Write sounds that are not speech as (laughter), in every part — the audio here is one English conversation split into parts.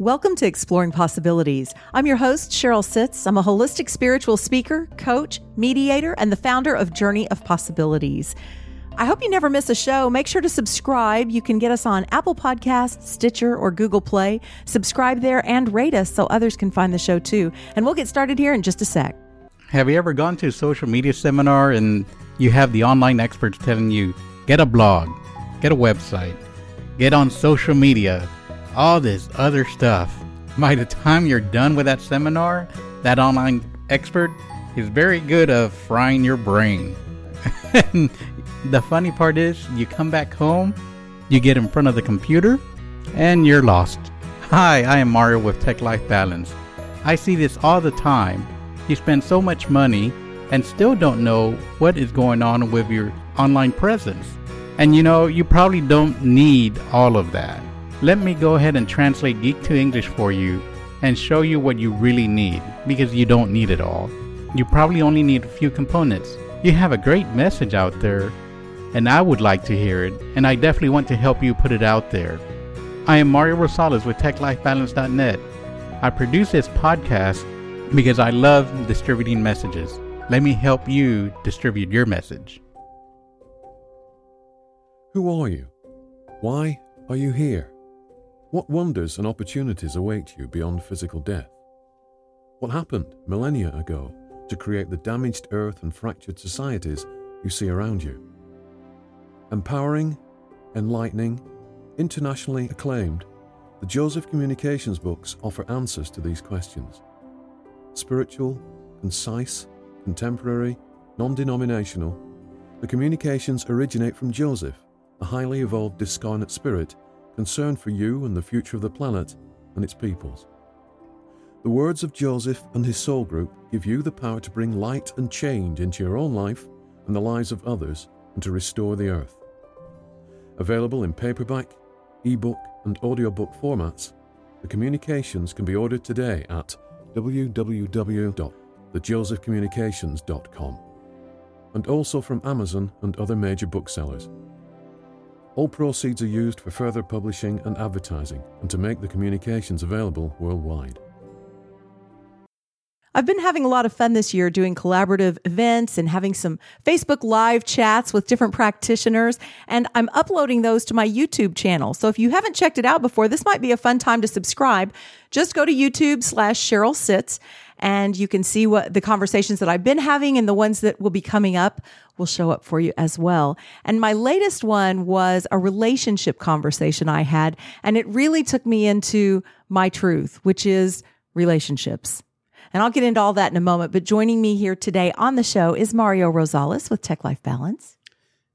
Welcome to Exploring Possibilities. I'm your host, Sheryl Sitts. I'm a holistic spiritual speaker, coach, mediator, and the founder of Journey of Possibilities. I hope you never miss a show. Make sure to subscribe. You can get us on Apple Podcasts, Stitcher, or Google Play. Subscribe there and rate us so others can find the show too. And we'll get started here in just a sec. Have you ever gone to a social media seminar and you have the online experts telling you, get a blog, get a website, get on social media, all this other stuff? By the time you're done with that seminar, that online expert is very good of frying your brain. (laughs) the funny part is, you come back home, you get in front of the computer, and you're lost. Hi, I am Mario with Tech Life Balance. I see this all the time. You spend so much money and still don't know what is going on with your online presence. And you know, you probably don't need all of that. Let me go ahead and translate Geek to English for you and show you what you really need because you don't need it all. You probably only need a few components. You have a great message out there and I would like to hear it, and I definitely want to help you put it out there. I am Mario Rosales with TechLifeBalance.net. I produce this podcast because I love distributing messages. Let me help you distribute your message. Who are you? Why are you here? What wonders and opportunities await you beyond physical death? What happened millennia ago to create the damaged earth and fractured societies you see around you? Empowering, enlightening, internationally acclaimed, the Joseph Communications books offer answers to these questions. Spiritual, concise, contemporary, non denominational, the communications originate from Joseph, a highly evolved discarnate spirit concerned for you and the future of the planet and its peoples. The words of Joseph and his soul group give you the power to bring light and change into your own life and the lives of others and to restore the earth. Available in paperback, ebook, and audiobook formats, the communications can be ordered today at www.thejosephcommunications.com and also from Amazon and other major booksellers. All proceeds are used for further publishing and advertising and to make the communications available worldwide. I've been having a lot of fun this year doing collaborative events and having some Facebook live chats with different practitioners. And I'm uploading those to my YouTube channel. So if you haven't checked it out before, this might be a fun time to subscribe. Just go to YouTube slash Sheryl Sitts and you can see what the conversations that I've been having and the ones that will be coming up will show up for you as well. And my latest one was a relationship conversation I had, and it really took me into my truth, which is relationships. And I'll get into all that in a moment. But joining me here today on the show is Mario Rosales with Tech Life Balance.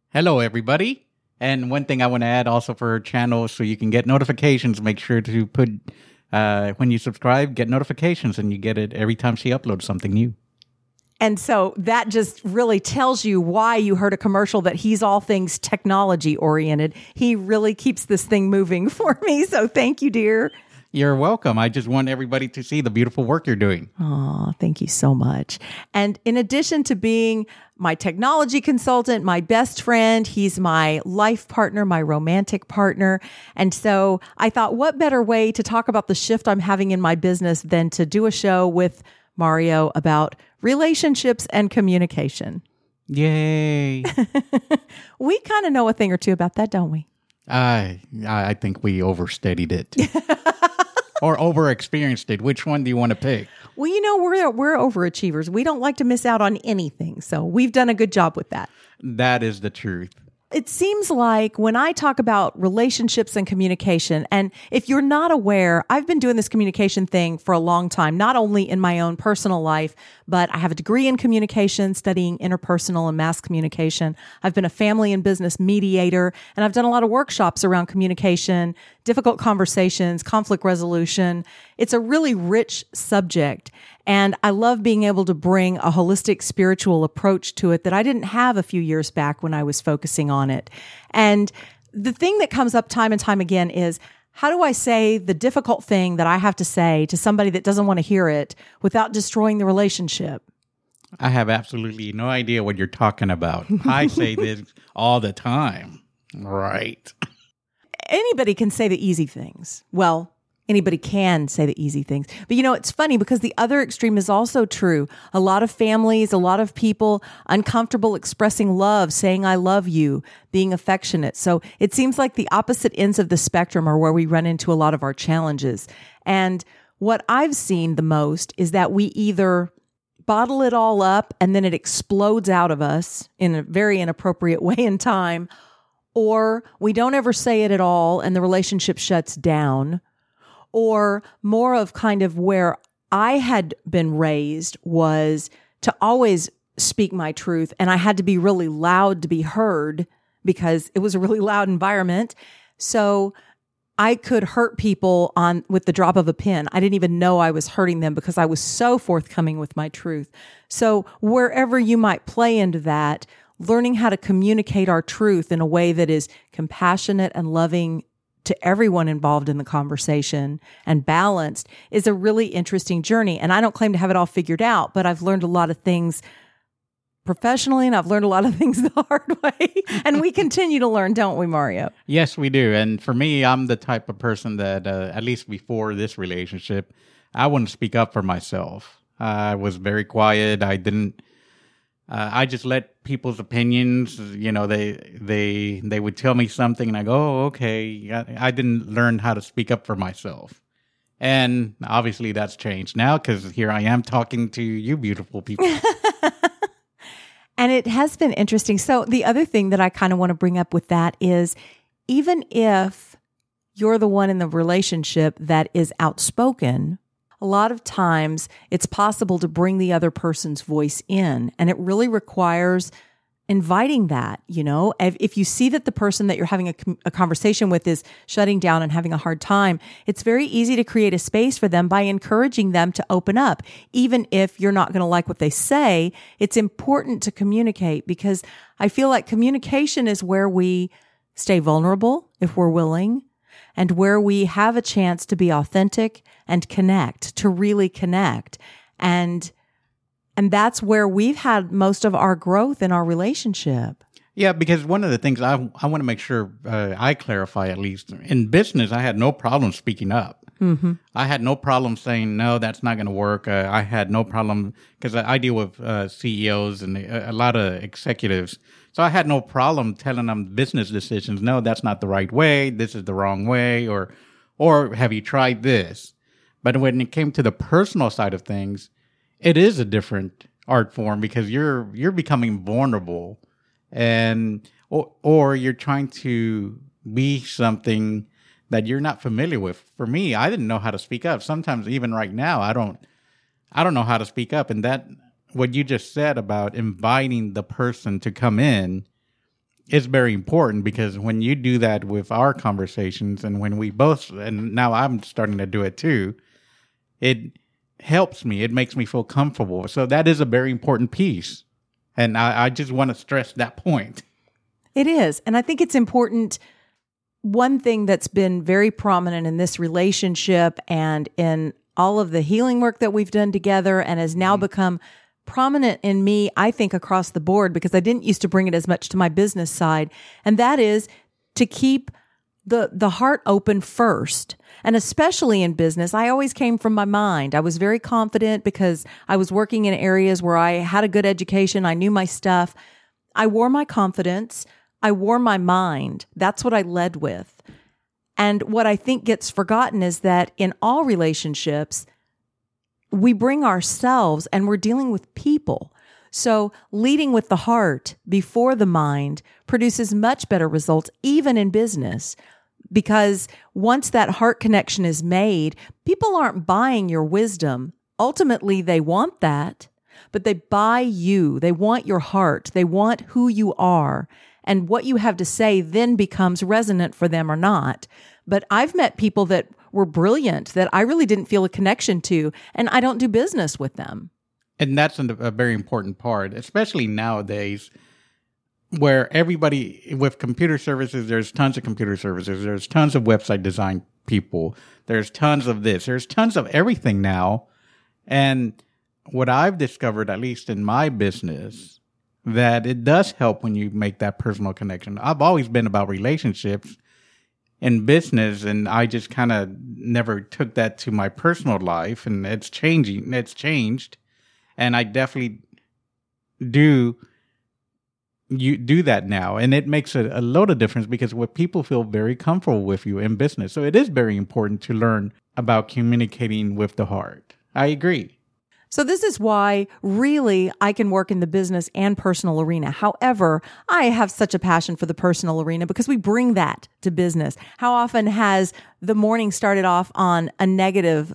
Hello, everybody. And one thing I want to add also for her channel, so you can get notifications, make sure to put, uh, when you subscribe, get notifications and you get it every time she uploads something new. And so that just really tells you why you heard a commercial that he's all things technology oriented. He really keeps this thing moving (laughs) for me. So thank you, dear. You're welcome. I just want everybody to see the beautiful work you're doing. Oh, thank you so much. And in addition to being my technology consultant, my best friend, he's my life partner, my romantic partner. And so I thought, what better way to talk about the shift I'm having in my business than to do a show with Mario about relationships and communication? Yay. (laughs) we kind of know a thing or two about that, don't we? I I think we overstudied it. (laughs) or overexperienced it? Which one do you want to pick? Well, you know, we're we're overachievers. We don't like to miss out on anything. So we've done a good job with that. That is the truth. It seems like when I talk about relationships and communication, and if you're not aware, I've been doing this communication thing for a long time, not only in my own personal life, but I have a degree in communication, studying interpersonal and mass communication. I've been a family and business mediator, and I've done a lot of workshops around communication, difficult conversations, conflict resolution. It's a really rich subject. And I love being able to bring a holistic spiritual approach to it that I didn't have a few years back when I was focusing on it. And the thing that comes up time and time again is how do I say the difficult thing that I have to say to somebody that doesn't want to hear it without destroying the relationship? I have absolutely no idea what you're talking about. I say (laughs) this all the time. Right. Anybody can say the easy things. Well, anybody can say the easy things. But you know, it's funny because the other extreme is also true. A lot of families, a lot of people uncomfortable expressing love, saying I love you, being affectionate. So it seems like the opposite ends of the spectrum are where we run into a lot of our challenges. And what I've seen the most is that we either bottle it all up and then it explodes out of us in a very inappropriate (laughs) way in time, or we don't ever say it at all and the relationship shuts down or more of kind of where I had been raised was to always speak my truth and I had to be really loud to be heard because it was a really loud environment. So I could hurt people on with the drop of a pin. I didn't even know I was hurting them because I was so forthcoming with my truth. So wherever you might play into that, learning how to communicate our truth in a way that is compassionate and loving to everyone involved in the conversation and balanced is a really interesting journey. And I don't claim to have it all figured out, but I've learned a lot of things professionally and I've learned a lot of (laughs) things the hard way. and we continue to learn, don't we, Mario? Yes, we do. And for me, I'm the type of person that, uh, at least before this relationship, I wouldn't speak up for myself. I was very quiet. I didn't uh, I just let people's opinions, you know, they they they would tell me something, and I go, oh, okay. I, I didn't learn how to speak up for myself, and obviously that's changed now because here I am talking to you, beautiful people. (laughs) and it has been interesting. So the other thing that I kind of want to bring up with that is, even if you're the one in the relationship that is outspoken a lot of times it's possible to bring the other person's voice in, and it really requires inviting that you know? If, you see that the person that you're having a, a, conversation with is shutting down and having a hard time it's very easy to create a space for them by encouraging them to open up even if you're not going to like what they say. It's important to communicate because i feel like communication is where we stay vulnerable if we're willing and where we have a chance to be authentic and connect, to really connect. And and that's where we've had most of our growth in our relationship. Yeah, because one of the things I I want to make sure uh, I clarify at least in business, I had no problem speaking up. Mm-hmm. I had no problem saying no, that's not going to work. Uh, I had no problem because I, I, deal with uh, CEOs and a, a, lot of executives, so I had no problem telling them business decisions. No, that's not the right way. This is the wrong way, or or have you tried this? But when it came to the personal side of things, it is a different art form because you're you're becoming vulnerable and or, or you're trying to be something that you're not familiar with. For me, I didn't know how to speak up. Sometimes even right now, I don't I don't know how to speak up and that what you just said about inviting the person to come in is very important because when you do that with our conversations and when we both and now I'm starting to do it too, it helps me. It makes me feel comfortable. So that is a very important piece. And I, I just want to stress that point. It is. And I think it's important. One thing that's been very prominent in this relationship and in all of the healing work that we've done together and has now mm-hmm. become prominent in me, I think, across the board because I didn't used to bring it as much to my business side. And that is to keep the the heart open first. And especially in business i always came from my mind. I was very confident because i was working in areas where i had a good education. I knew my stuff. I wore my confidence i wore my mind that's what i led with and what i think gets forgotten is that in all relationships we bring ourselves and we're dealing with people so, leading with the heart before the mind produces much better results, even in business because once that heart connection is made, people aren't buying your wisdom. Ultimately, they want that, but they buy you. They want your heart. They want who you are. And what you have to say then becomes resonant for them or not. But I've met people that were brilliant that I really didn't feel a connection to, and I don't do business with them. And that's a very important part, especially nowadays where everybody with computer services, there's tons of computer services, there's tons of website design people, there's tons of this, there's tons of everything now. And what I've discovered, at least in my business, that it does help when you make that personal connection. I've always been about relationships. in business and I just kind of never took that to my personal life and it's changing it's changed and I definitely do you do that now and it makes a, a of difference because what people feel very comfortable with you in business so it is very important to learn about communicating with the heart i agree so this is why really I can work in the business and personal arena. However, I have such a passion for the personal arena because we bring that to business. How often has the morning started off on a negative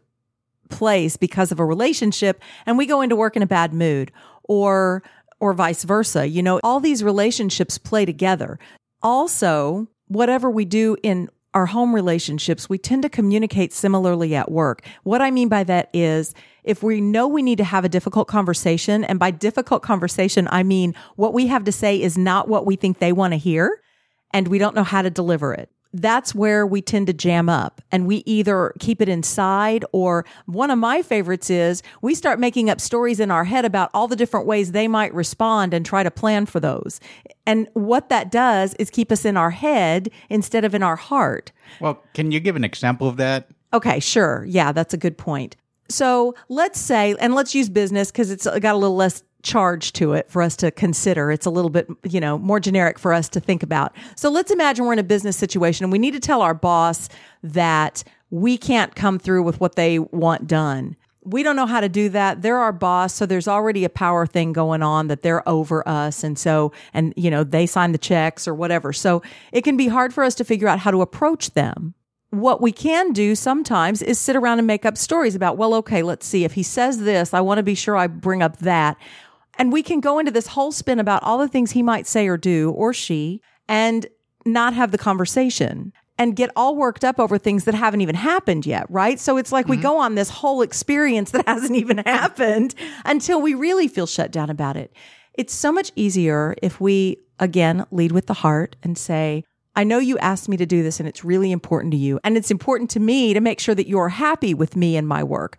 place because of a relationship and we go into work in a bad mood or or vice versa. You know, all these relationships play together. Also, whatever we do in our home relationships, we tend to communicate similarly at work. What I mean by that is if we know we need to have a difficult conversation, and by difficult conversation, I mean what we have to say is not what we think they want to hear, and we don't know how to deliver it that's where we tend to jam up and we either keep it inside or one of my favorites is we start making up stories in our head about all the different ways they might respond and try to plan for those. And what that does is keep us in our head instead of in our heart. Well, can you give an example of that? Okay, sure. Yeah, that's a good point. So let's say, and let's use business because it's got a little less charge to it for us to consider. It's a little bit, you know, more generic for us to think about. So let's imagine we're in a business situation and we need to tell our boss that we can't come through with what they want done. We don't know how to do that. They're our boss. So there's already a power thing going on that they're over us. And so, and, you know, they sign the checks or whatever. So it can be hard for us to figure out how to approach them what we can do sometimes is sit around and make up stories about, well, okay, let's see. If he says this, I want to be sure I bring up that. And we can go into this whole spin about all the things he might say or do, or she, and not have the conversation and get all worked up over things that haven't even happened yet, right? So it's like mm-hmm. we go on this whole experience that (laughs) hasn't even happened until we really feel shut down about it. It's so much easier if we, again, lead with the heart and say, I know you asked me to do this and it's really important to you. And it's important to me to make sure that you're happy with me and my work.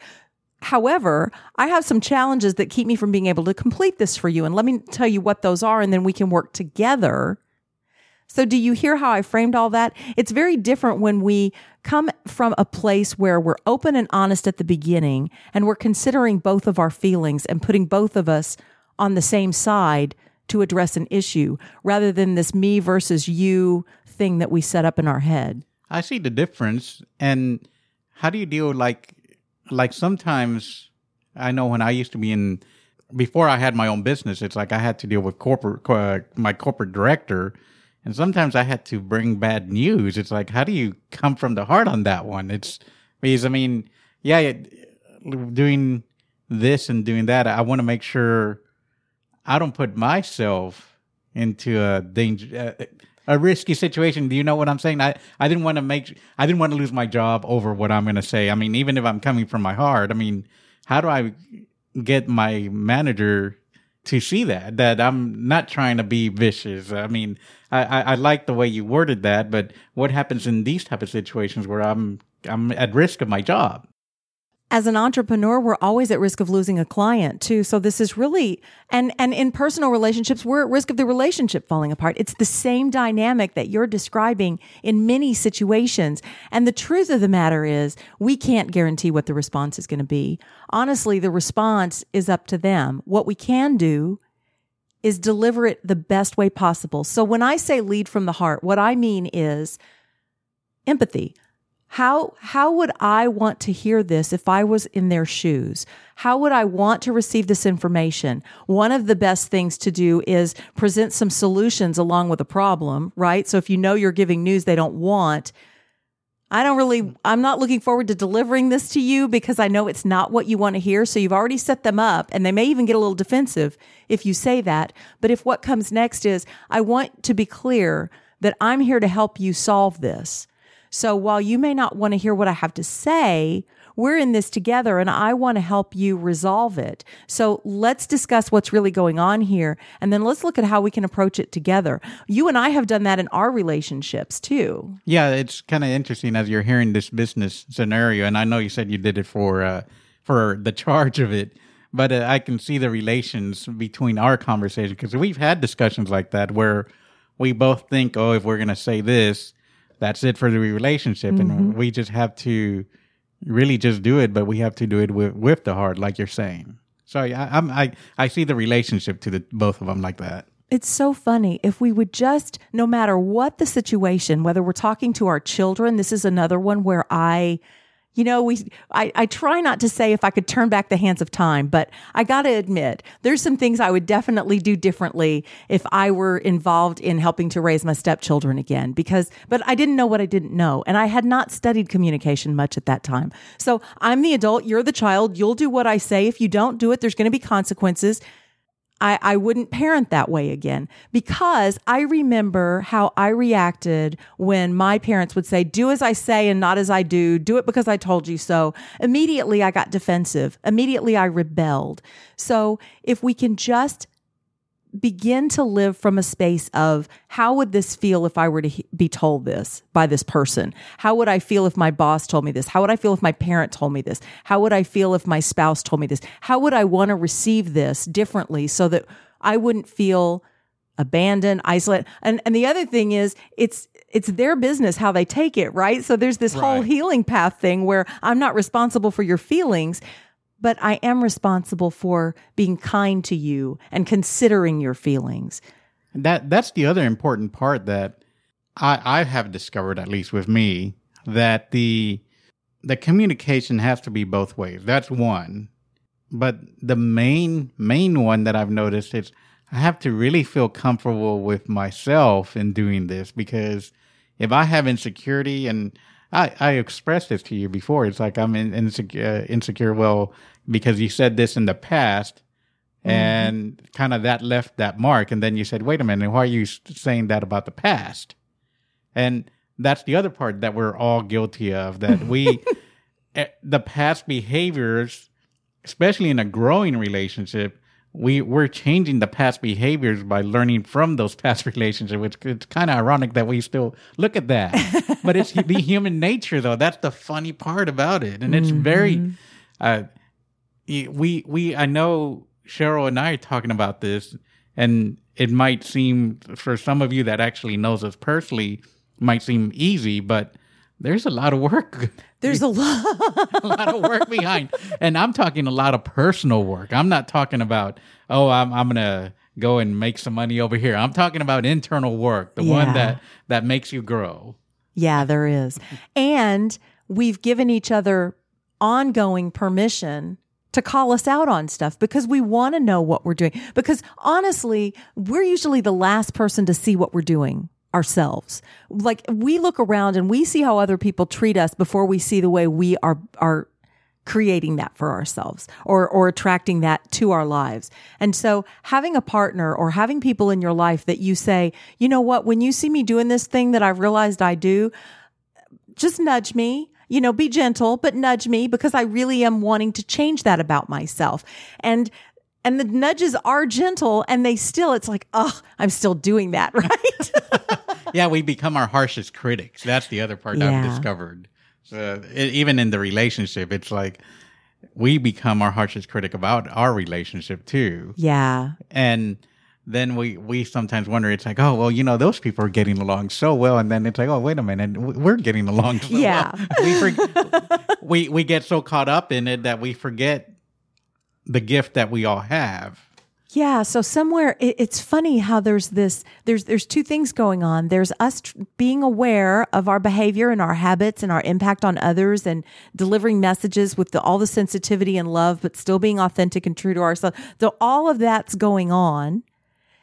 However, I have some challenges that keep me from being able to complete this for you. And let me tell you what those are, and then we can work together. So, do you hear how I framed all that? It's very different when we come from a place where we're open and honest at the beginning and we're considering both of our feelings and putting both of us on the same side to address an issue rather than this me versus you thing that we set up in our head. I see the difference. And how do you deal like like sometimes I know when I used to be in before I had my own business, it's like I had to deal with corporate uh, my corporate director, and sometimes I had to bring bad news. It's like how do you come from the heart on that one? It's because I mean, yeah, it, doing this and doing that, I want to make sure I don't put myself into a danger. Uh, a risky situation. Do you know what I'm saying? I, I didn't want to make I didn't want to lose my job over what I'm going to say. I mean, even if I'm coming from my heart, I mean, how do I get my manager to see that that I'm not trying to be vicious? I mean, I, I, I like the way you worded that, but what happens in these type of situations where I'm I'm at risk of my job? As an entrepreneur, we're always at risk of losing a client too. So this is really, and, and in personal relationships, we're at risk of the relationship falling apart. It's the same dynamic that you're describing in many situations. And the truth of the matter is we can't guarantee what the response is going to be. Honestly, the response is up to them. What we can do is deliver it the best way possible. So when I say lead from the heart, what I mean is empathy. How, how would I want to hear this if I was in their shoes? How would I want to receive this information? One of the best things to do is present some solutions along with a problem, right? So if you know you're giving news they don't want, I don't really, I'm not looking forward to delivering this to you because I know it's not what you want to hear. So you've already set them up and they may even get a little defensive if you say that. But if what comes next is, I want to be clear that I'm here to help you solve this. So while you may not want to hear what I have to say, we're in this together and I want to help you resolve it. So let's discuss what's really going on here. And then let's look at how we can approach it together. You and I have done that in our relationships too. Yeah, it's kind of interesting as you're hearing this business scenario. And I know you said you did it for, uh, for the charge of it, but uh, I can see the relations between our conversation because we've had discussions like that where we both think, oh, if we're going to say this, that's it for the relationship, Mm-hmm. and we just have to really just do it, but we have to do it with with the heart, like you're saying. So yeah, I, I'm I I see the relationship to the both of them like that. It's so funny. If we would just, no matter what the situation, whether we're talking to our children, this is another one where I, you know, we, I, I try not to say if I could turn back the hands of time, but I got to admit, there's some things I would definitely do differently if I were involved in helping to raise my stepchildren again, because, but I didn't know what I didn't know. And I had not studied communication much at that time. So I'm the adult, you're the child, you'll do what I say. If you don't do it, there's to be consequences. I, I wouldn't parent that way again because I remember how I reacted when my parents would say, do as I say and not as I do. Do it because I told you so. Immediately I got defensive. Immediately I rebelled. So if we can just begin to live from a space of how would this feel if I were to he- be told this by this person? How would I feel if my boss told me this? How would I feel if my parent told me this? How would I feel if my spouse told me this? How would I want to receive this differently so that I wouldn't feel abandoned, isolated? And and the other thing is it's it's their business how they take it, right? So there's this whole healing path thing where I'm not responsible for your feelings but I am responsible for being kind to you and considering your feelings. That that's the other important part that I I have discovered at least with me that the the communication has to be both ways. That's one. But the main main one that I've noticed is I have to really feel comfortable with myself in doing this because if I have insecurity and I, I expressed this to you before. It's like I'm in, insecure, uh, insecure. Well, because you said this in the past, and kind of that left that mark. And then you said, "Wait a minute, why are you saying that about the past?" And that's the other part that we're all guilty of. That we, (laughs) eh, the past behaviors, especially in a growing relationship, we we're changing the past behaviors by learning from those (laughs) past relationships. Which it's kind of ironic that we still look at that, but it's (laughs) the human nature, though. That's the funny part about it, and it's very. Uh, we we I know Sheryl and I are talking about this, and it might seem for some of you that actually knows us personally might seem easy, but there's a lot of work There's a (laughs) lot. a lot of work behind. And I'm talking a lot of personal work. I'm not talking about, oh, I'm I'm gonna go and make some money over here. I'm talking about internal work, the Yeah. one that that makes you grow. Yeah, there is. And we've given each other ongoing permission to call us out on stuff because we want to know what we're doing. Because honestly, we're usually the last person to see what we're doing ourselves. Like we look around and we see how other people treat us before we see the way we are are creating that for ourselves or or attracting that to our lives. And so having a partner or having people in your life that you say, "You know what, when you see me doing this thing that I've realized I do, just nudge me." You know, be gentle, but nudge me because I really am wanting to change that about myself. And and the nudges are gentle and they still it's like, "Oh, I'm still doing that," (laughs) right? (laughs) Yeah, we become our harshest critics. That's the other part Yeah. I've discovered. So e- even in the relationship, it's like we become our harshest critic about our relationship too. yeah. And then we we sometimes wonder. It's like, oh well, you know, those people are getting along so well, and then it's like, oh wait a minute, we're getting along. So Yeah. well. (laughs) we for, we we get so caught up in it that we forget the gift that we all have. Yeah, so somewhere it, it's funny how there's this there's there's two things going on. There's us tr- being aware of our behavior and our habits and our impact on others and delivering messages with the, all the sensitivity and love but still being authentic and true to ourselves. So all of that's going on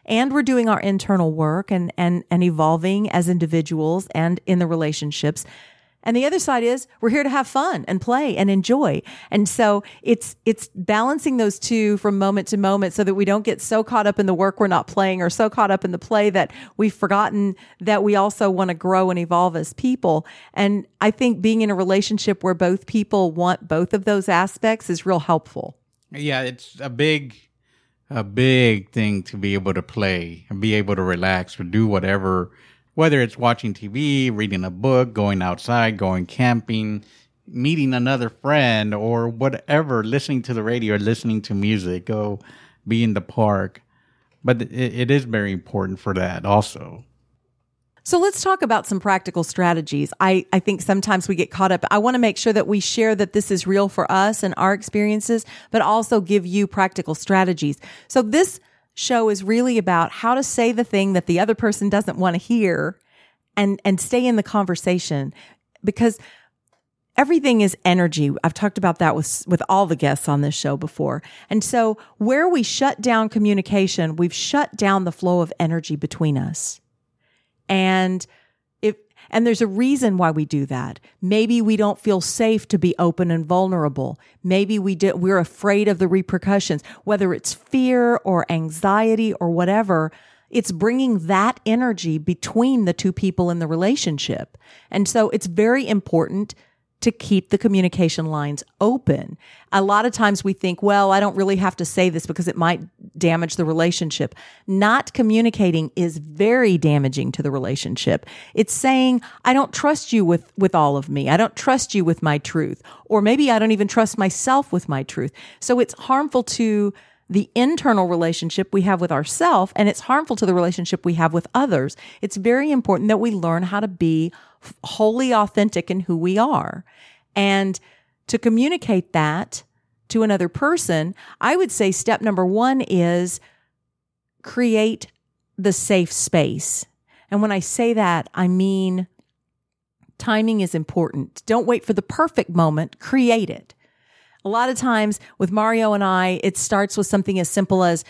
and we're doing our internal work and and and evolving as individuals and in the relationships. And the other side is we're here to have fun and play and enjoy. And so it's it's balancing those two from moment to moment so that we don't get so caught up in the work we're not playing or so caught up in the play that we've forgotten that we also want to grow and evolve as people. And I think being in a relationship where both people want both of those aspects is real helpful. Yeah, it's a big, a big thing to be able to play and be able to relax or do whatever, whether it's watching TV, reading a book, going outside, going camping, meeting another friend, or whatever, listening to the radio, listening to music, go be in the park. But it, it is very important for that also. So let's talk about some practical strategies. I, I think sometimes we get caught up. I want to make sure that we share that this is real for us and our experiences, but also give you practical strategies. So this show is really about how to say the thing that the other person doesn't want to hear and, and stay in the conversation because everything is energy. I've talked about that with, with all the guests on this show before. And so where we shut down communication, we've shut down the flow of energy between us. And if, and there's a reason why we do that. Maybe we don't feel safe to be open and vulnerable. Maybe we do, we're afraid of the repercussions, whether it's fear or anxiety or whatever. It's bringing that energy between the two people in the relationship. And so it's very important to keep the communication lines open. A lot of times we think, well, I don't really have to say this because it might damage the relationship. Not communicating is very damaging to the relationship. It's saying, I don't trust you with, with all of me. I don't trust you with my truth. Or maybe I don't even trust myself with my truth. So it's harmful to the internal relationship we have with ourselves and it's harmful to the relationship we have with others. It's very important that we learn how to be wholly authentic in who we are. And to communicate that to another person, I would say step number one is create the safe space. And when I say that, I mean timing is important. Don't wait for the perfect moment, create it. A lot of times with Mario and I, it starts with something as simple as,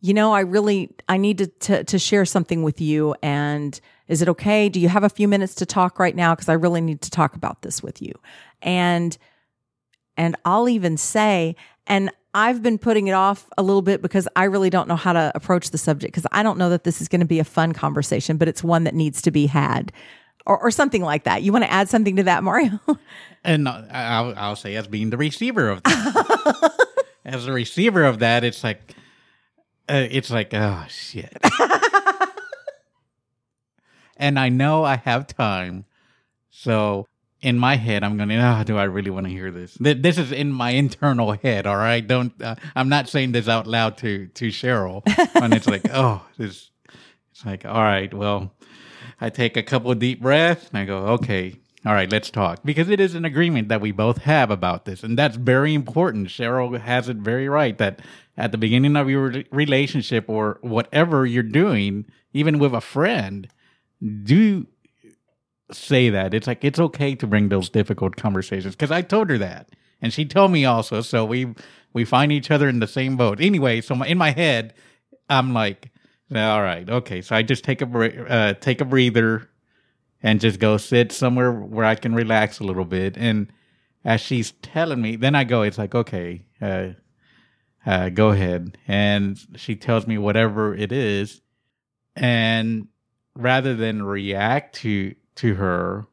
you know, I really, I need to, to, to share something with you. And is it okay? Do you have a few minutes to talk right now? Cause I really need to talk about this with you. And, and I'll even say, and I've been putting it off a little bit because I really don't know how to approach the subject because I don't know that this is going to be a fun conversation, but it's one that needs to be had or, or something like that. You want to add something to that, Mario? (laughs) and I'll, I'll say as being the receiver of that. (laughs) as the receiver of that, it's like, uh, it's like, oh shit. (laughs) and I know I have time, so in my head, I'm going, oh, do I really want to hear this? This is in my internal head. All right. Don't, uh, I'm not saying this out loud to, to Sheryl. and it's like, (laughs) oh, this, it's like, all right, well, I take a couple deep breaths and I go, okay, all right, let's talk. Because it is an agreement that we both have about this. And that's very important. Sheryl has it very right that at the beginning of your relationship or whatever you're doing, even with a friend, do say that. It's like, it's okay to bring those difficult conversations. Because I told her that. And she told me also. So we, we find each other in the same boat. Anyway, so in my head, I'm like, all right, okay. So I just take a uh, take a breather and just go sit somewhere where I can relax a little bit. And as she's telling me, then I go. It's like okay, uh, uh, go ahead. And she tells me whatever it is, and rather than react to to her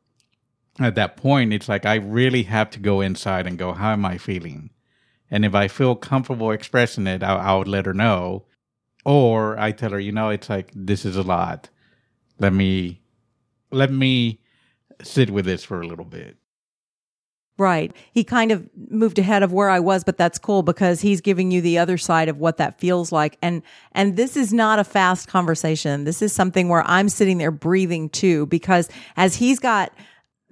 at that point, it's like I really have to go inside and go, how am I feeling? And if I feel comfortable expressing it, I, I would let her know or I tell her, you know, it's like this is a lot. Let me let me sit with this for a little bit. Right. He kind of moved ahead of where I was, but that's cool because he's giving you the other side of what that feels like. And, and this is not a fast conversation. This is something where I'm sitting there breathing too, because as he's got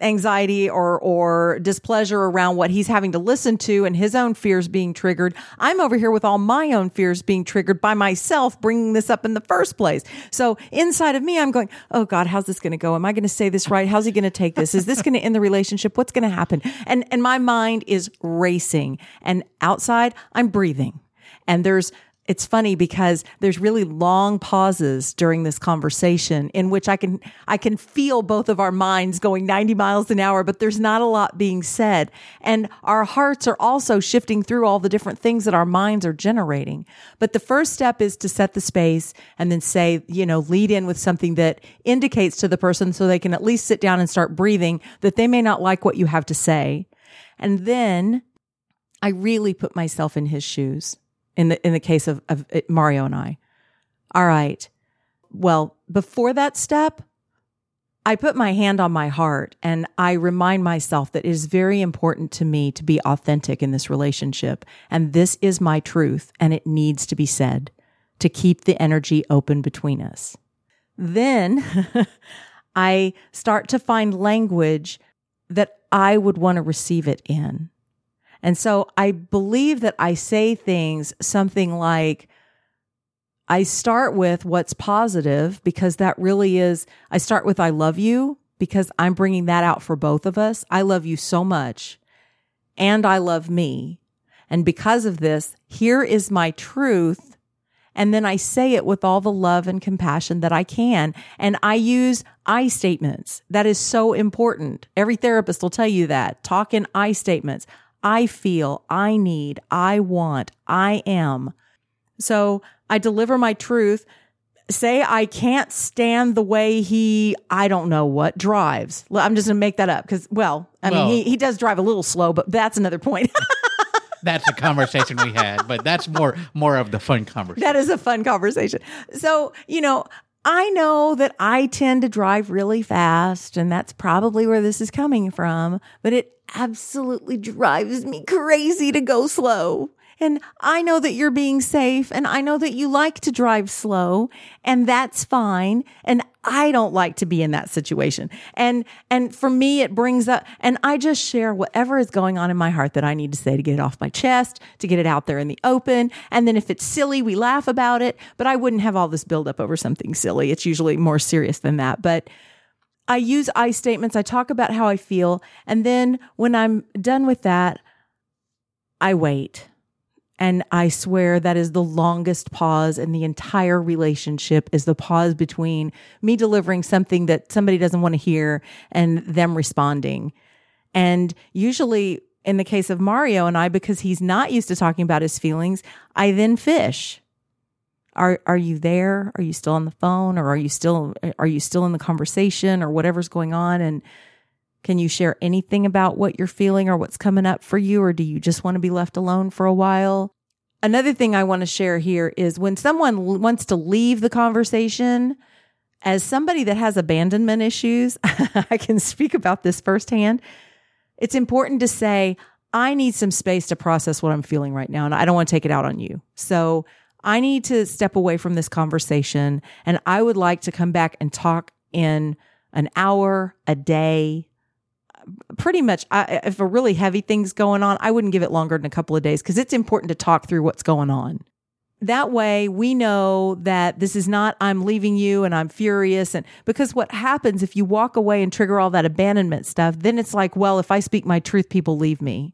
anxiety or or displeasure around what he's having to listen to and his own fears being triggered. I'm over here with all my own fears being triggered by myself bringing this up in the first place. So inside of me I'm going, "Oh god, how's this going to go? Am I going to say this right? How's he going to take this? Is this going to end the relationship? What's going to happen?" And and my mind is racing and outside I'm breathing. And there's it's funny because there's really long pauses during this conversation in which I can I can feel both of our minds going 90 miles an hour but there's not a lot being said. And our hearts are also shifting through all the different things that our minds are generating. But the first step is to set the space and then say you know lead in with something that indicates to the person so they can at least sit down and start breathing that they may not like what you have to say. And then I really put myself in his shoes in the in the case of, of uh, Mario and I. All right. Well, before that step, I put my hand on my heart and I remind myself that it is very important to me to be authentic in this relationship. And this is my truth and it needs to be said to keep the energy open between us. Then (laughs) I start to find language that I would want to receive it in. And so I believe that I say things something like, I start with what's positive because that really is, I start with I love you because I'm bringing that out for both of us. I love you so much and I love me. And because of this, here is my truth. And then I say it with all the love and compassion that I can. And I use I statements. That is so important. Every therapist will tell you that. Talk in I statements. I feel, I need, I want, I am. So I deliver my truth. Say I can't stand the way he, I don't know what, drives. I'm just going to make that up because, well, I Well- mean, he, he does drive a little slow, but that's another point. (laughs) That's a conversation we had, but that's more more of the fun conversation. that is a fun conversation. So, you know, I know that I tend to drive really fast, and that's probably where this is coming from, but it absolutely drives me crazy to go slow. And I know that you're being safe, and I know that you like to drive slow, and that's fine. And I don't like to be in that situation. And and for me it brings up and I just share whatever is going on in my heart that I need to say to get it off my chest, to get it out there in the open. And then if it's silly, we laugh about it, but I wouldn't have all this buildup over something silly. It's usually more serious than that. But I use I statements. I talk about how I feel. And then when I'm done with that, I wait. And I swear that is the longest pause in the entire relationship is the pause between me delivering something that somebody doesn't want to hear and them responding. And usually in the case of Mario and I, because he's not used to talking about his feelings, I then fish. Are are you there? Are you still on the phone or are you still are you still in the conversation or whatever's going on and can you share anything about what you're feeling or what's coming up for you or do you just want to be left alone for a while? Another thing I want to share here is when someone wants to leave the conversation as somebody that has abandonment issues, (laughs) I can speak about this firsthand. It's important to say, I need some space to process what I'm feeling right now, and I don't want to take it out on you. So I need to step away from this conversation, and I would like to come back and talk in an hour, a day. Pretty much, I, if a really heavy thing's going on, I wouldn't give it longer than a couple of days because it's important to talk through what's going on that way we know that this is not I'm leaving you and I'm furious and because what happens if you walk away and trigger all that abandonment stuff then it's like well if I speak my truth people leave me.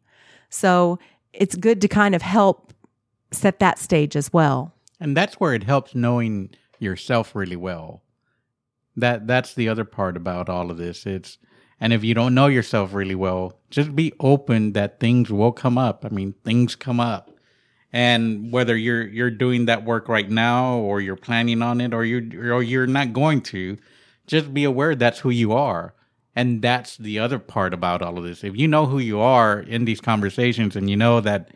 So it's good to kind of help set that stage as well. and that's where it helps knowing yourself really well. That that's the other part about all of this. It's and if you don't know yourself really well, just be open that things will come up. I mean, things come up. And whether you're you're doing that work right now or you're planning on it or you or you're not going to, just be aware that's who you are. And that's the other part about all of this. If you know who you are in these conversations and you know that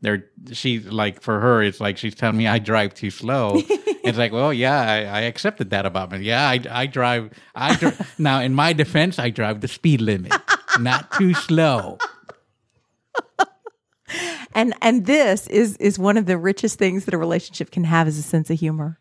they're she's like for her it's like she's telling me I drive too slow. (laughs) it's like, well, yeah, I, I accepted that about me. Yeah, I, I drive. I dr- (laughs) now in my defense, I drive the speed limit, not too slow. (laughs) And and this is is one of the richest things that a relationship can have is a sense of humor.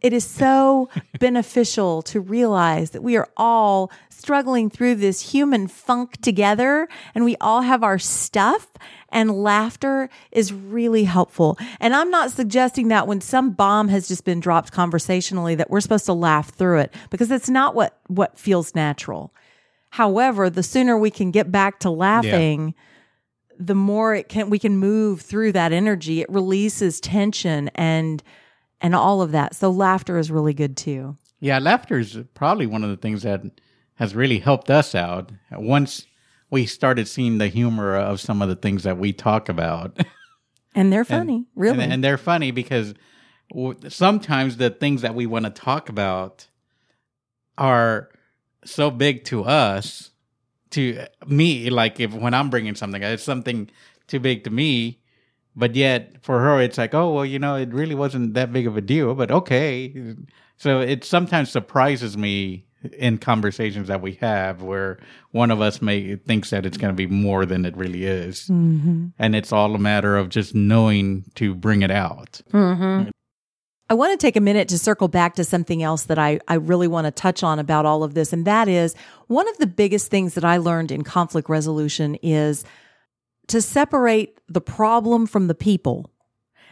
It is so (laughs) beneficial to realize that we are all struggling through this human funk together and we all have our stuff and laughter is really helpful. And I'm not suggesting that when some bomb has just been dropped conversationally that we're supposed to laugh through it because it's not what what feels natural. However, the sooner we can get back to laughing, the more it can we can move through that energy it releases tension and and all of that so laughter is really good too Yeah, laughter is probably one of the things that has really helped us out. Once we started seeing the humor of some of the things that we talk about. (laughs) and they're funny really And, and they're funny because w- sometimes the things that we want to talk about are so big to us, to me, like if when I'm bringing something, it's something too big to me. But yet for her, it's like, oh, well, you know, it really wasn't that big of a deal, but okay. So it sometimes surprises me in conversations that we have where one of us may thinks that it's going to be more than it really is mm-hmm. and it's all a matter of just knowing to bring it out. Mm-hmm. I want to take a minute to circle back to something else that I, I really want to touch on about all of this. And that is one of the biggest things that I learned in conflict resolution is to separate the problem from the people.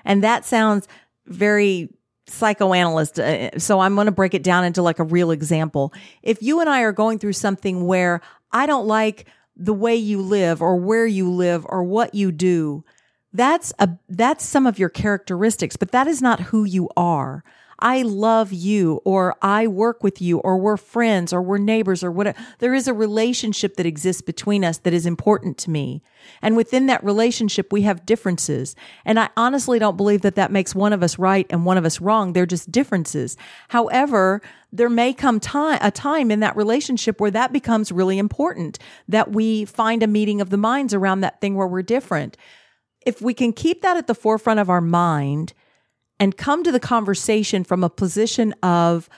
And that sounds very psychoanalyst. Uh, so I'm going to break it down into like a real example. If you and I are going through something where I don't like the way you live or where you live or what you do, that's a, that's some of your characteristics, but that is not who you are. I love you or I work with you or we're friends or we're neighbors or whatever. There is a relationship that exists between us that is important to me. And within that relationship, we have differences. And I honestly don't believe that that makes one of us right and one of us wrong. They're just differences. However, there may come time, a time in that relationship where that becomes really important that we find a meeting of the minds around that thing where we're different if we can keep that at the forefront of our mind and come to the conversation from a position of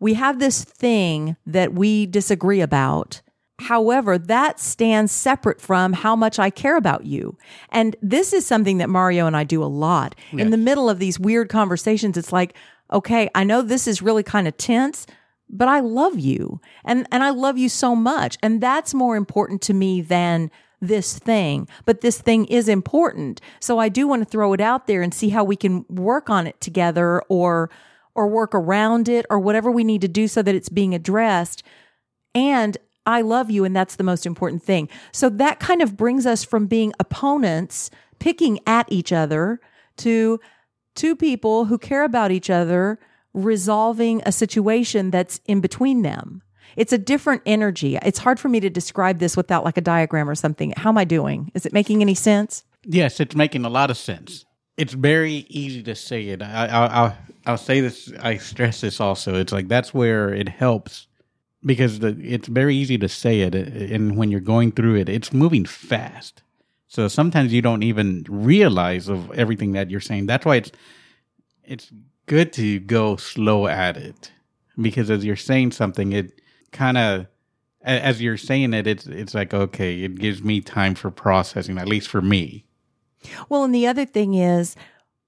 we have this thing that we disagree about. However, that stands separate from how much I care about you. And this is something that Mario and I do a lot. Yes. In the middle of these weird conversations, it's like, okay, I know this is really kind of tense, but I love you. And and I love you so much. And that's more important to me than this thing, but this thing is important. So I do want to throw it out there and see how we can work on it together or or work around it or whatever we need to do so that it's being addressed. And I love you and that's the most important thing. So that kind of brings us from being opponents picking at each other to two people who care about each other resolving a situation that's in between them. It's a different energy. It's hard for me to describe this without like a diagram or something. How am I doing? Is it making any sense? Yes, it's making a lot of sense. It's very easy to say it. I, I, I'll, I'll say this. I stress this also. It's like that's where it helps because the, it's very easy to say it, uh, and when you're going through it, it's moving fast. So sometimes you don't even realize of everything that you're saying. That's why it's it's good to go slow at it because as you're saying something, it kind of as you're saying it, it's it's like okay, it gives me time for processing, at least for me. Well, and the other thing is,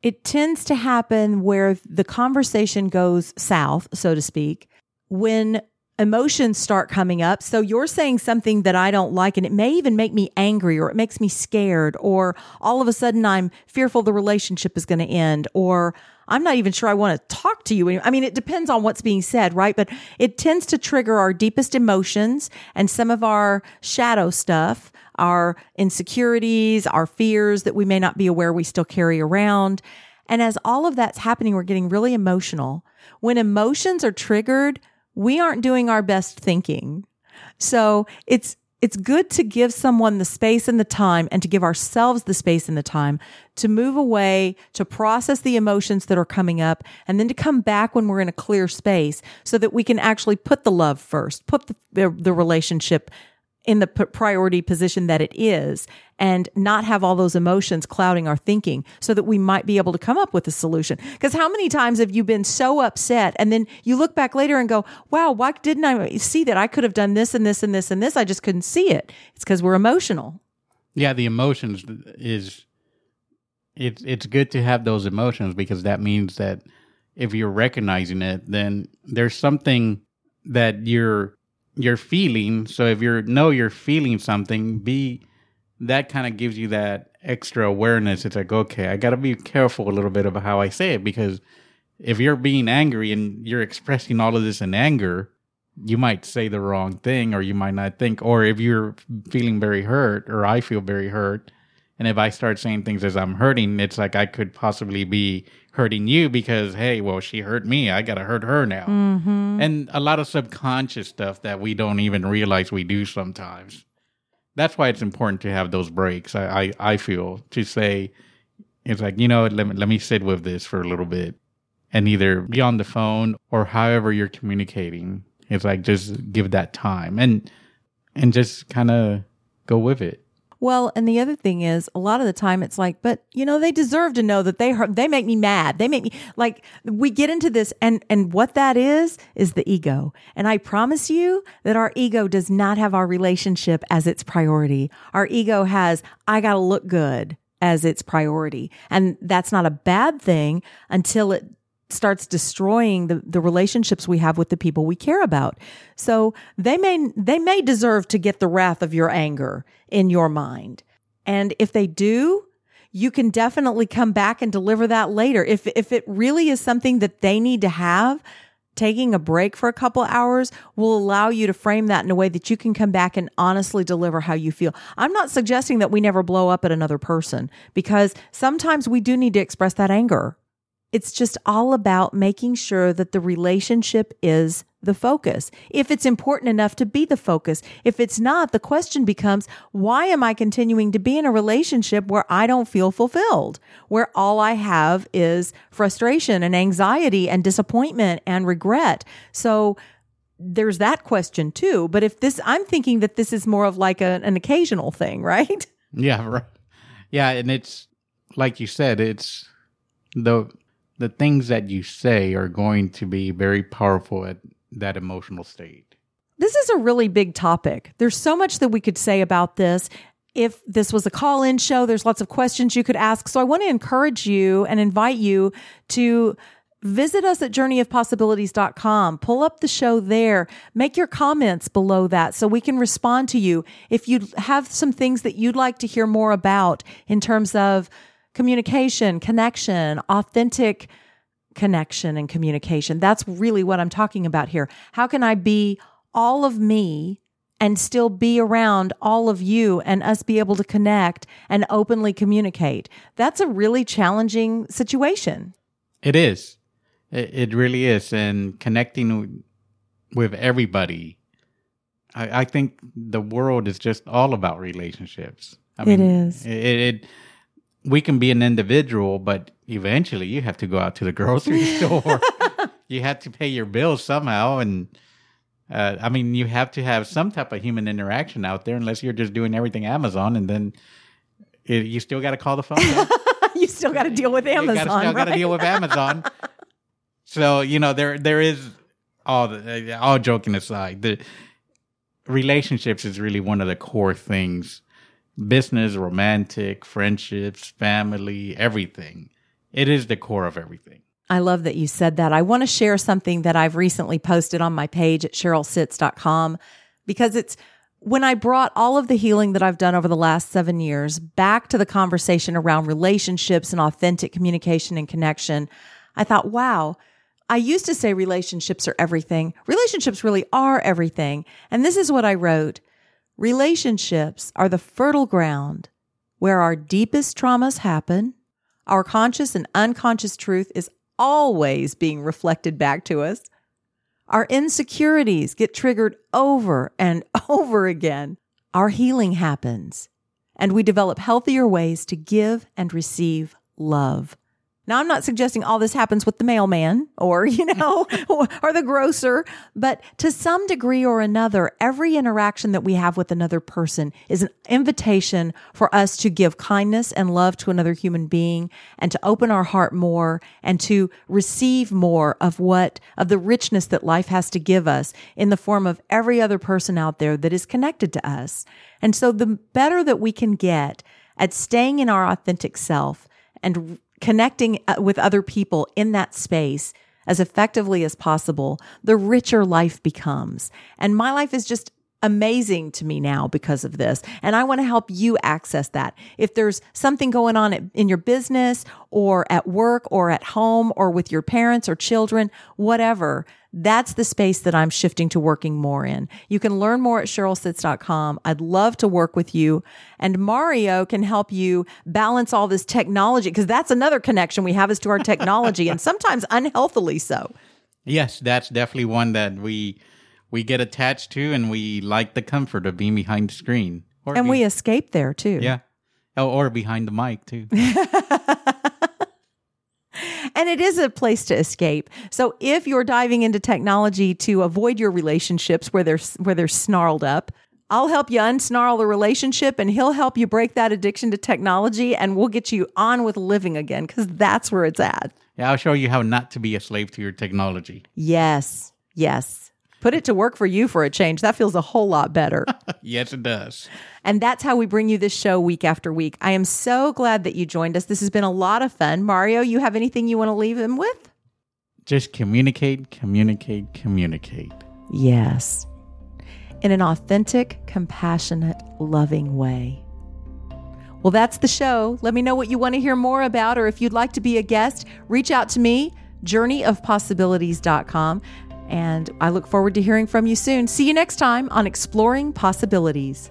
it tends to happen where the conversation goes south, so to speak, when emotions start coming up. So you're saying something that I don't like, and it may even make me angry, or it makes me scared, or all of a sudden I'm fearful the relationship is going to end, or I'm not even sure I want to talk to you. I mean, it depends on what's being said, right? But it tends to trigger our deepest emotions and some of our shadow stuff, our insecurities, our fears that we may not be aware we still carry around. And as all of that's happening, we're getting really emotional. When emotions are triggered, we aren't doing our best thinking. So it's, it's good to give someone the space and the time and to give ourselves the space and the time to move away, to process the emotions that are coming up, and then to come back when we're in a clear space so that we can actually put the love first, put the, the, relationship in the priority position that it is and not have all those emotions clouding our thinking so that we might be able to come up with a solution. Because how many times have you been so upset and then you look back later and go, wow, why didn't I see that? I could have done this and this and this and this. I just couldn't see it. It's because we're emotional. Yeah, the emotions is it's it's good to have those emotions because that means that if you're recognizing it, then there's something that you're you're feeling. So if you know you're feeling something, be that kind of gives you that extra awareness. It's like, okay, I got to be careful a little bit about how I say it because if you're being angry and you're expressing all of this in anger, you might say the wrong thing or you might not think. Or if you're feeling very hurt or I feel very hurt, and if I start saying things as I'm hurting, it's like I could possibly be hurting you because, hey, well, she hurt me. I got to hurt her now. Mm-hmm. And a lot of subconscious stuff that we don't even realize we do sometimes. That's why it's important to have those breaks. I, I, I feel to say, it's like, you know, let me, let me sit with this for a little bit and either be on the phone or however you're communicating. It's like just give that time and, and just kind of go with it. Well, and the other thing is, a lot of the time it's like, but you know, they deserve to know that they hurt, they make me mad. They make me like we get into this and and what that is is the ego. And I promise you that our ego does not have our relationship as its priority. Our ego has I got to look good as its priority. And that's not a bad thing until it starts destroying the, the relationships we have with the people we care about. So they may they may deserve to get the wrath of your anger in your mind. And if they do, you can definitely come back and deliver that later. If if it really is something that they need to have, taking a break for a couple hours will allow you to frame that in a way that you can come back and honestly deliver how you feel. I'm not suggesting that we never blow up at another person because sometimes we do need to express that anger. It's just all about making sure that the relationship is the focus. If it's important enough to be the focus. If it's not, the question becomes, why am I continuing to be in a relationship where I don't feel fulfilled? Where all I have is frustration and anxiety and disappointment and regret. So there's that question too. But if this, I'm thinking that this is more of like a, an occasional thing, (laughs) right? Yeah, right. Yeah, and it's like you said, it's the the things that you say are going to be very powerful at that emotional state. This is a really big topic. There's so much that we could say about this. If this was a call in show, there's lots of questions you could ask. So I want to encourage you and invite you to visit us at journeyofpossibilities.com. Pull up the show there. Make your comments below that so we can respond to you. If you have some things that you'd like to hear more about in terms of communication, connection, authentic connection and communication. That's really what I'm talking about here. How can I be all of me and still be around all of you and us be able to connect and openly communicate? That's a really challenging situation. It is. It, it really is. And connecting with everybody, I, I, think the world is just all about relationships. I mean, it is. It, it we can be an individual, but eventually you have to go out to the (laughs) grocery store. (laughs) you have to pay your bills somehow. And uh, I mean, you have to have some type of human interaction out there, unless you're just doing everything Amazon, and then it, you still got to call the phone. (laughs) you still got to deal with Amazon. You gotta, still right? got to deal with Amazon. so you know there there is all the, all joking aside, the relationships is really one of the core things business, romantic, friendships, family, everything. It is the core of everything. I love that you said that. I want to share something that I've recently posted on my page at SherylSitts.com because it's when I brought all of the healing that I've done over the last seven years back to the conversation around relationships and authentic communication and connection, I thought, wow, I used to say relationships are everything. Relationships really are everything. And this is what I wrote. Relationships are the fertile ground where our deepest traumas happen. Our conscious and unconscious truth is always being reflected back to us. Our insecurities get triggered over and (laughs) over again. Our healing happens, and we develop healthier ways to give and receive love. Now, I'm not suggesting all this happens with the mailman or, you know, (laughs) or the grocer, but to some degree or another, every interaction that we have with another person is an invitation for us to give kindness and love to another human being and to open our heart more and to receive more of what, of the richness that life has to give us in the form of every other person out there that is connected to us. And so the better that we can get at staying in our authentic self and connecting uh, with other people in that space as effectively as possible, the richer life becomes. And my life is just amazing to me now because of this. And I want to help you access that. If there's something going on in your business or at work or at home or with your parents or children, whatever, that's the space that I'm shifting to working more in. You can learn more at SherylSitts.com. I'd love to work with you. And Mario can help you balance all this technology because that's another connection we have is to our technology and (laughs) sometimes unhealthily so. Yes, that's definitely one that we we get attached to and we like the comfort of being behind the screen. and be, we escape there too. Yeah. Oh, or behind the mic too. (laughs) and it is a place to escape. So if you're diving into technology to avoid your relationships where they're where they're snarled up, I'll help you unsnarl the relationship and he'll help you break that addiction to technology and we'll get you on with living again cuz that's where it's at. Yeah, I'll show you how not to be a slave to your technology. Yes. Yes. Put it to work for you for a change. That feels a whole lot better. (laughs) yes, it does. And that's how we bring you this show week after week. I am so glad that you joined us. This has been a lot of fun. Mario, you have anything you want to leave him with? Just communicate, communicate, communicate. Yes. In an authentic, compassionate, loving way. Well, that's the show. Let me know what you want to hear more about, or if you'd like to be a guest, reach out to me, journeyofpossibilities.com. And I look forward to hearing from you soon. See you next time on Exploring Possibilities.